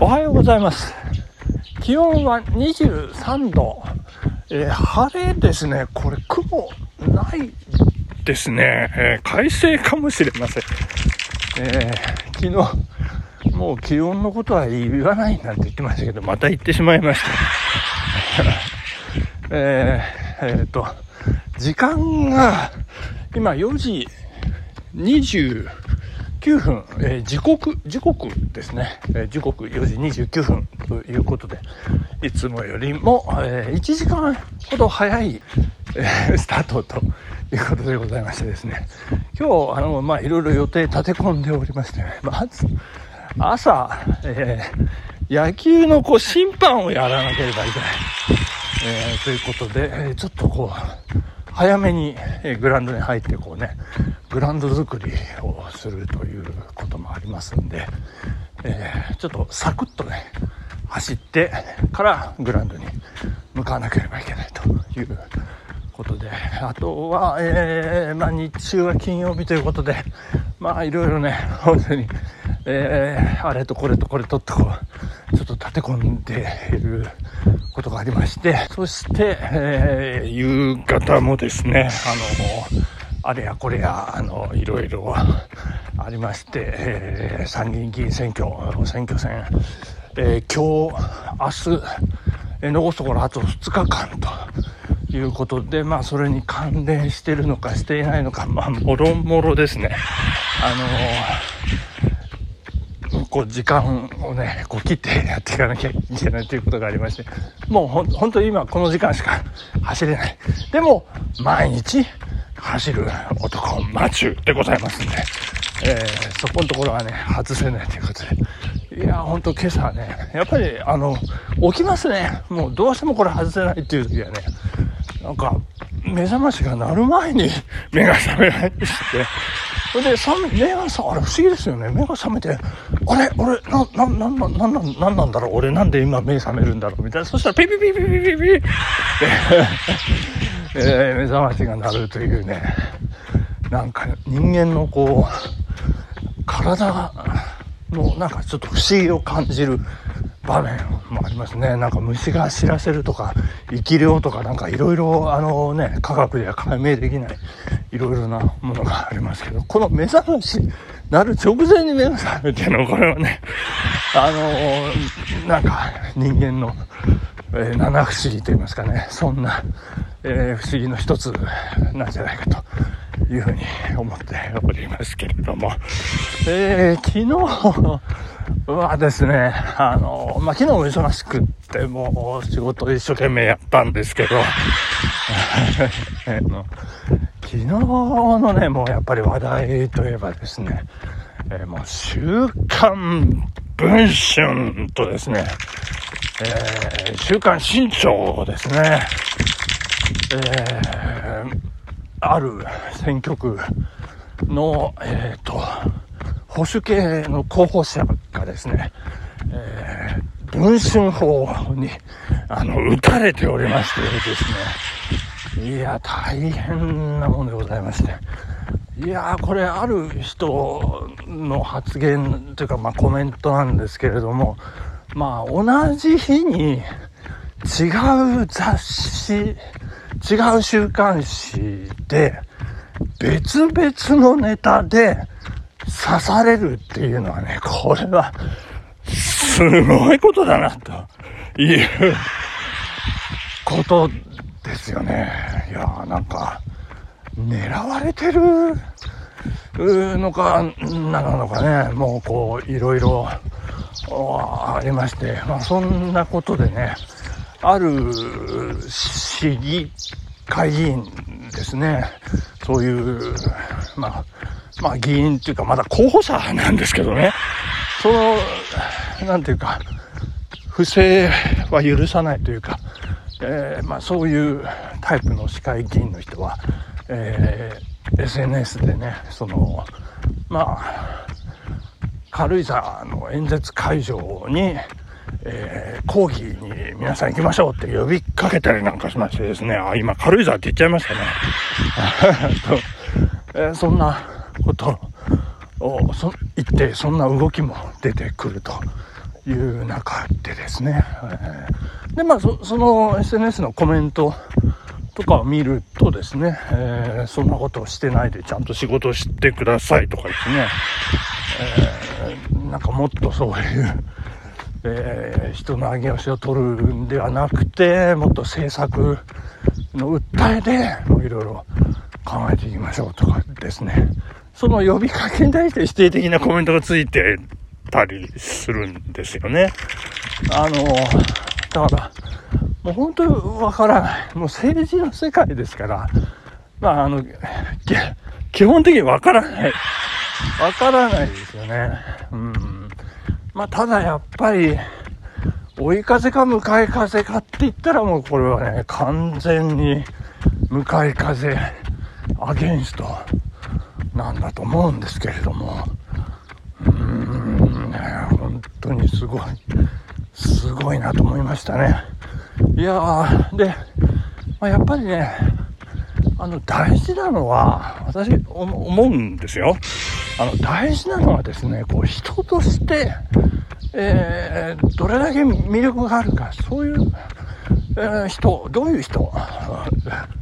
おはようございます。気温は23度。えー晴れですね。これ雲ないですね。えー快晴かもしれません。えー昨日、もう気温のことは言わないなんて言ってましたけど、また言ってしまいました。えーえーと、時間が今4時29分、えー時刻、時刻ですね、えー時刻4時29分ということで、いつもよりも、えー1時間ほど早い、えスタートということでございましてですね、今日、あの、まあ、いろいろ予定立て込んでおりまして、まず、朝、え野球のこう審判をやらなければいけない。えということで、えちょっとこう、早めに、グラウンドに入ってこうね、グラウンド作りをするということもありますんで、えーちょっとサクッとね、走ってからグラウンドに向かわなければいけないということで、あとは、えーまあ日中は金曜日ということで、まあいろいろね、本当に、えーあれとこれとこれとってこう、ちょっと立て込んでいることがありまして、そして、えー夕方もですね、あの、あれやこれや、あの、いろいろありまして、えー参議院議員選挙、選挙戦、えー今日、明日、えー残すところあと2日間ということで、まあ、それに関連してるのかしていないのか、まあ、もろもろですね。あのこう時間をね、こう切ってやっていかなきゃいけないということがありまして、もうほ本当に今この時間しか走れない。でも、毎日走る男、マチュでございますんで、えーそこのところはね、外せないということで。いや、本当今朝はね、やっぱり、あの、起きますね。もうどうしてもこれ外せないっていう時はね、なんか、目覚ましが鳴る前に目が覚めないって。それで、目がさ、あれ不思議ですよね。目が覚めて、あれ俺、な、な、な、な、な、な、なんなんだろう俺なんで今目覚めるんだろうみたいな。そしたら、ピピピピピピピ えー、目覚ましが鳴るというね。なんか、人間のこう、体が、の、なんかちょっと不思議を感じる場面もありますね。なんか虫が知らせるとか、生き量とかなんかいろいろあのね、科学では解明できないいろいろなものがありますけど、この目覚ましなる直前に目が覚めてるのは、これはね、あのなんか人間の、えー七不思議と言いますかね、そんな、えー不思議の一つなんじゃないかというふうに思っておりますけれども、えー昨日はですね、あの、まあ、昨日も忙しくって、もう仕事一生懸命やったんですけど、あの昨日のね、もうやっぱり話題といえばですね、えーもう週刊文春とですね、えー週刊新潮ですね、えーある選挙区の、えっ、と、保守系の候補者がですね、えー文春法に、あの、撃たれておりましてですね、いや、大変なものでございまして、いやー、これある人の発言というか、まあコメントなんですけれども、まあ同じ日に違う雑誌、違う週刊誌で、別々のネタで刺されるっていうのはね、これは、すごいことだな、と。いうことですよね。いやーなんか、狙われてるのか、なのかね、もうこう、いろいろありまして、まあそんなことでね、ある市議会議員ですね、そういう、まあ、まあ議員っていうかまだ候補者なんですけどね、その、なんていうか、不正は許さないというか、えーまあ、そういうタイプの市会議員の人は、えー SNS でね、その、まあ、軽井沢の演説会場に、えー講義に皆さん行きましょうって呼びかけたりなんかしましてですね、あ、今軽井沢って言っちゃいましたね。とえそんなことをそ言って、そんな動きも出てくるという中でですね、えー、でまあその SNS のコメントとかを見るとですね、えー、そんなことをしてないでちゃんと仕事してくださいとかですね、えー、なんかもっとそういう、えー、人の上げ足を取るんではなくてもっと政策の訴えでいろいろ考えていきましょうとかですね。その呼びかけに対して否定的なコメントがついてたりするんですよね。あのだからもう本当にわからない。もう政治の世界ですから、まああの、基本的にわからない。わからないですよね。うん。まあただやっぱり、追い風か向かい風かって言ったらもうこれはね、完全に向かい風、アゲンストなんだと思うんですけれども、うーん、ね、本当にすごい、すごいなと思いましたね。いや、で、まあ、やっぱりね、あの、大事なのは、私、思うんですよ。あの、大事なのはですね、こう、人として、えー、どれだけ魅力があるか、そういう、えー、人、どういう人？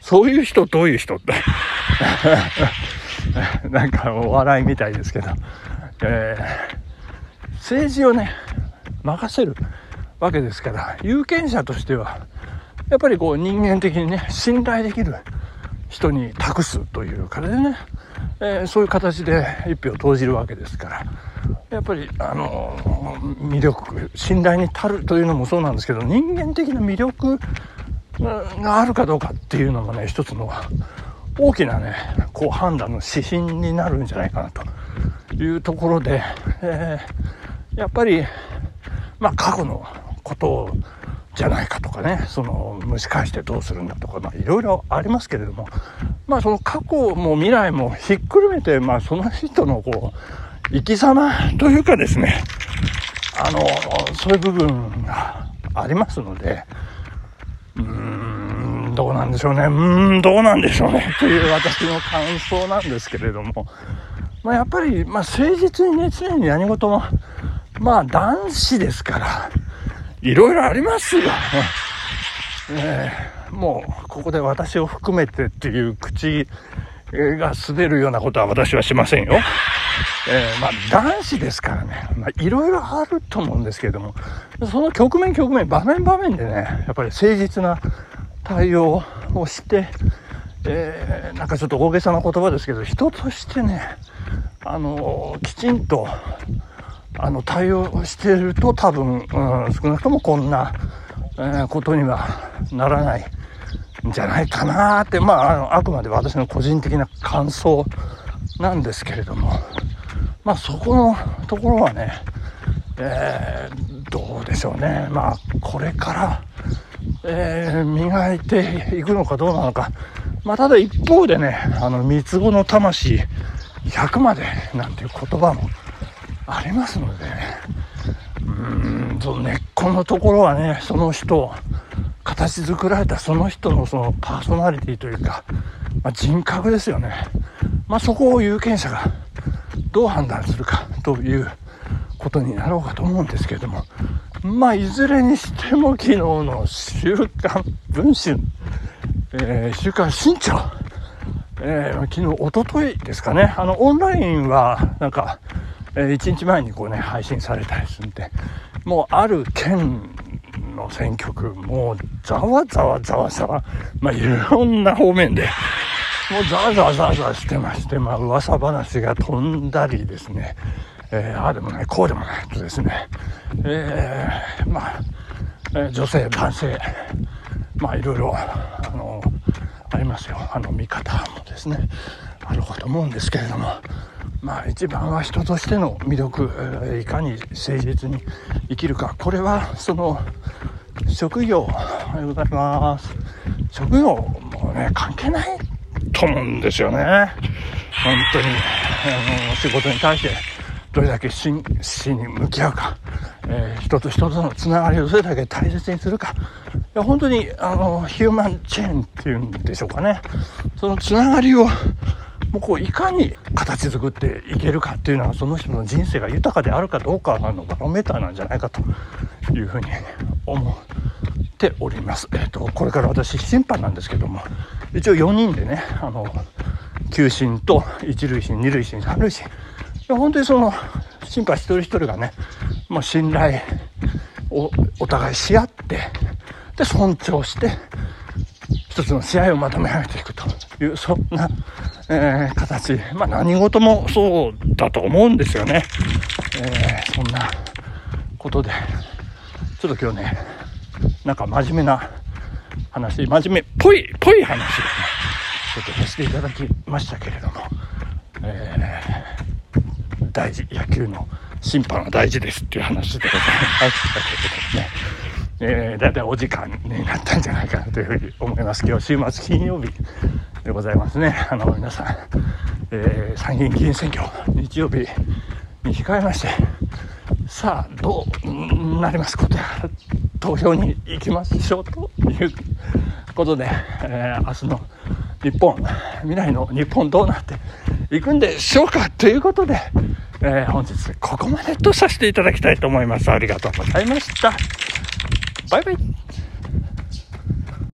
そういう人、どういう人？っ て なんかお笑いみたいですけど、えー、政治をね、任せる。わけですから有権者としてはやっぱりこう人間的にね信頼できる人に託すというかでね、えー、そういう形で一票投じるわけですからやっぱりあの魅力信頼に足るというのもそうなんですけど人間的な魅力があるかどうかっていうのもね一つの大きなねこう判断の指針になるんじゃないかなというところで、えー、やっぱりまあ過去のことじゃないかとかねその蒸し返してどうするんだとかまあいろいろありますけれどもまあその過去も未来もひっくるめてまあその人のこう生き様というかですねあのそういう部分がありますのでうんなんでしょうねうーんどうなんでしょうね という私の感想なんですけれどもまあやっぱりまあ誠実にね常に何事もまあ男子ですからいろいろありますよ。え、もう、ここで私を含めてっていう口が滑るようなことは私はしませんよ。えー、まあ、男子ですからね、まあ、いろいろあると思うんですけれども、その局面局面、場面場面でね、やっぱり誠実な対応をして、えー、なんかちょっと大げさな言葉ですけど、人としてね、あのきちんと、あの対応していると多分、うん、少なくともこんな、えー、ことにはならないんじゃないかなってまああのあくまで私の個人的な感想なんですけれどもまあそこのところはね、えー、どうでしょうね。まあこれから、えー、磨いていくのかどうなのか。まあただ一方でねあの三つ子の魂100までなんていう言葉もありますので、うーん、その根っこのところはね、その人、形作られたその人のそのパーソナリティというか、まあ、人格ですよね。まあ、そこを有権者がどう判断するかということになろうかと思うんですけれども、まあ、いずれにしても昨日の週刊文春、えー、週刊新潮、えー、昨日、おとといですかね、あの、オンラインは、なんか、えー、1日前にこうね、配信されたりするんで、もうある県の選挙区、もうざわざわざわざわ、まあいろんな方面で、もうざわざわざわざわしてまして、まあ噂話が飛んだりですね、えー、ああでもない、こうでもないとですね、えー、まあ、えー、女性、男性、まあいろいろ、あの、ありますよ。あの見方もですね、あるかと思うんですけれども、まあ一番は人としての魅力、いかに誠実に生きるか。これはその職業、おはようございます。職業もね、関係ないと思うんですよね。本当に、あの、仕事に対してどれだけ真摯に向き合うか、えー、人と人とのつながりをどれだけ大切にするか。いや本当に、あの、ヒューマンチェーンっていうんでしょうかね。そのつながりをもうこういかに形作っていけるかっていうのはその人の人生が豊かであるかどうかのバロメーターなんじゃないかというふうに思っております。えっ、ー、と、これから私審判なんですけども、一応4人でね、あの、球審と一塁審、二塁審、三塁審。本当にその審判一人一人がね、まあ、信頼をお互いし合って、で、尊重して、一つの試合をまとめ上げていくという、そんな、えー、形。まあ何事もそうだと思うんですよね。えー、そんなことで、ちょっと今日ね、なんか真面目な話、真面目っぽい、ぽい話ですね。ちょっとさせていただきましたけれども、えー、大事、野球の審判は大事ですっていう話でございましたけれどもね。えー、だいたいお時間になったんじゃないかなというふうに思います。今日週末金曜日でございますね。あの、皆さん、えー、参議院議員選挙、日曜日に控えまして、さあ、どうなります？ことや、投票に行きましょうということで、えー、明日の日本、未来の日本どうなっていくんでしょうかということで、えー、本日ここまでとさせていただきたいと思います。ありがとうございました。バイバイ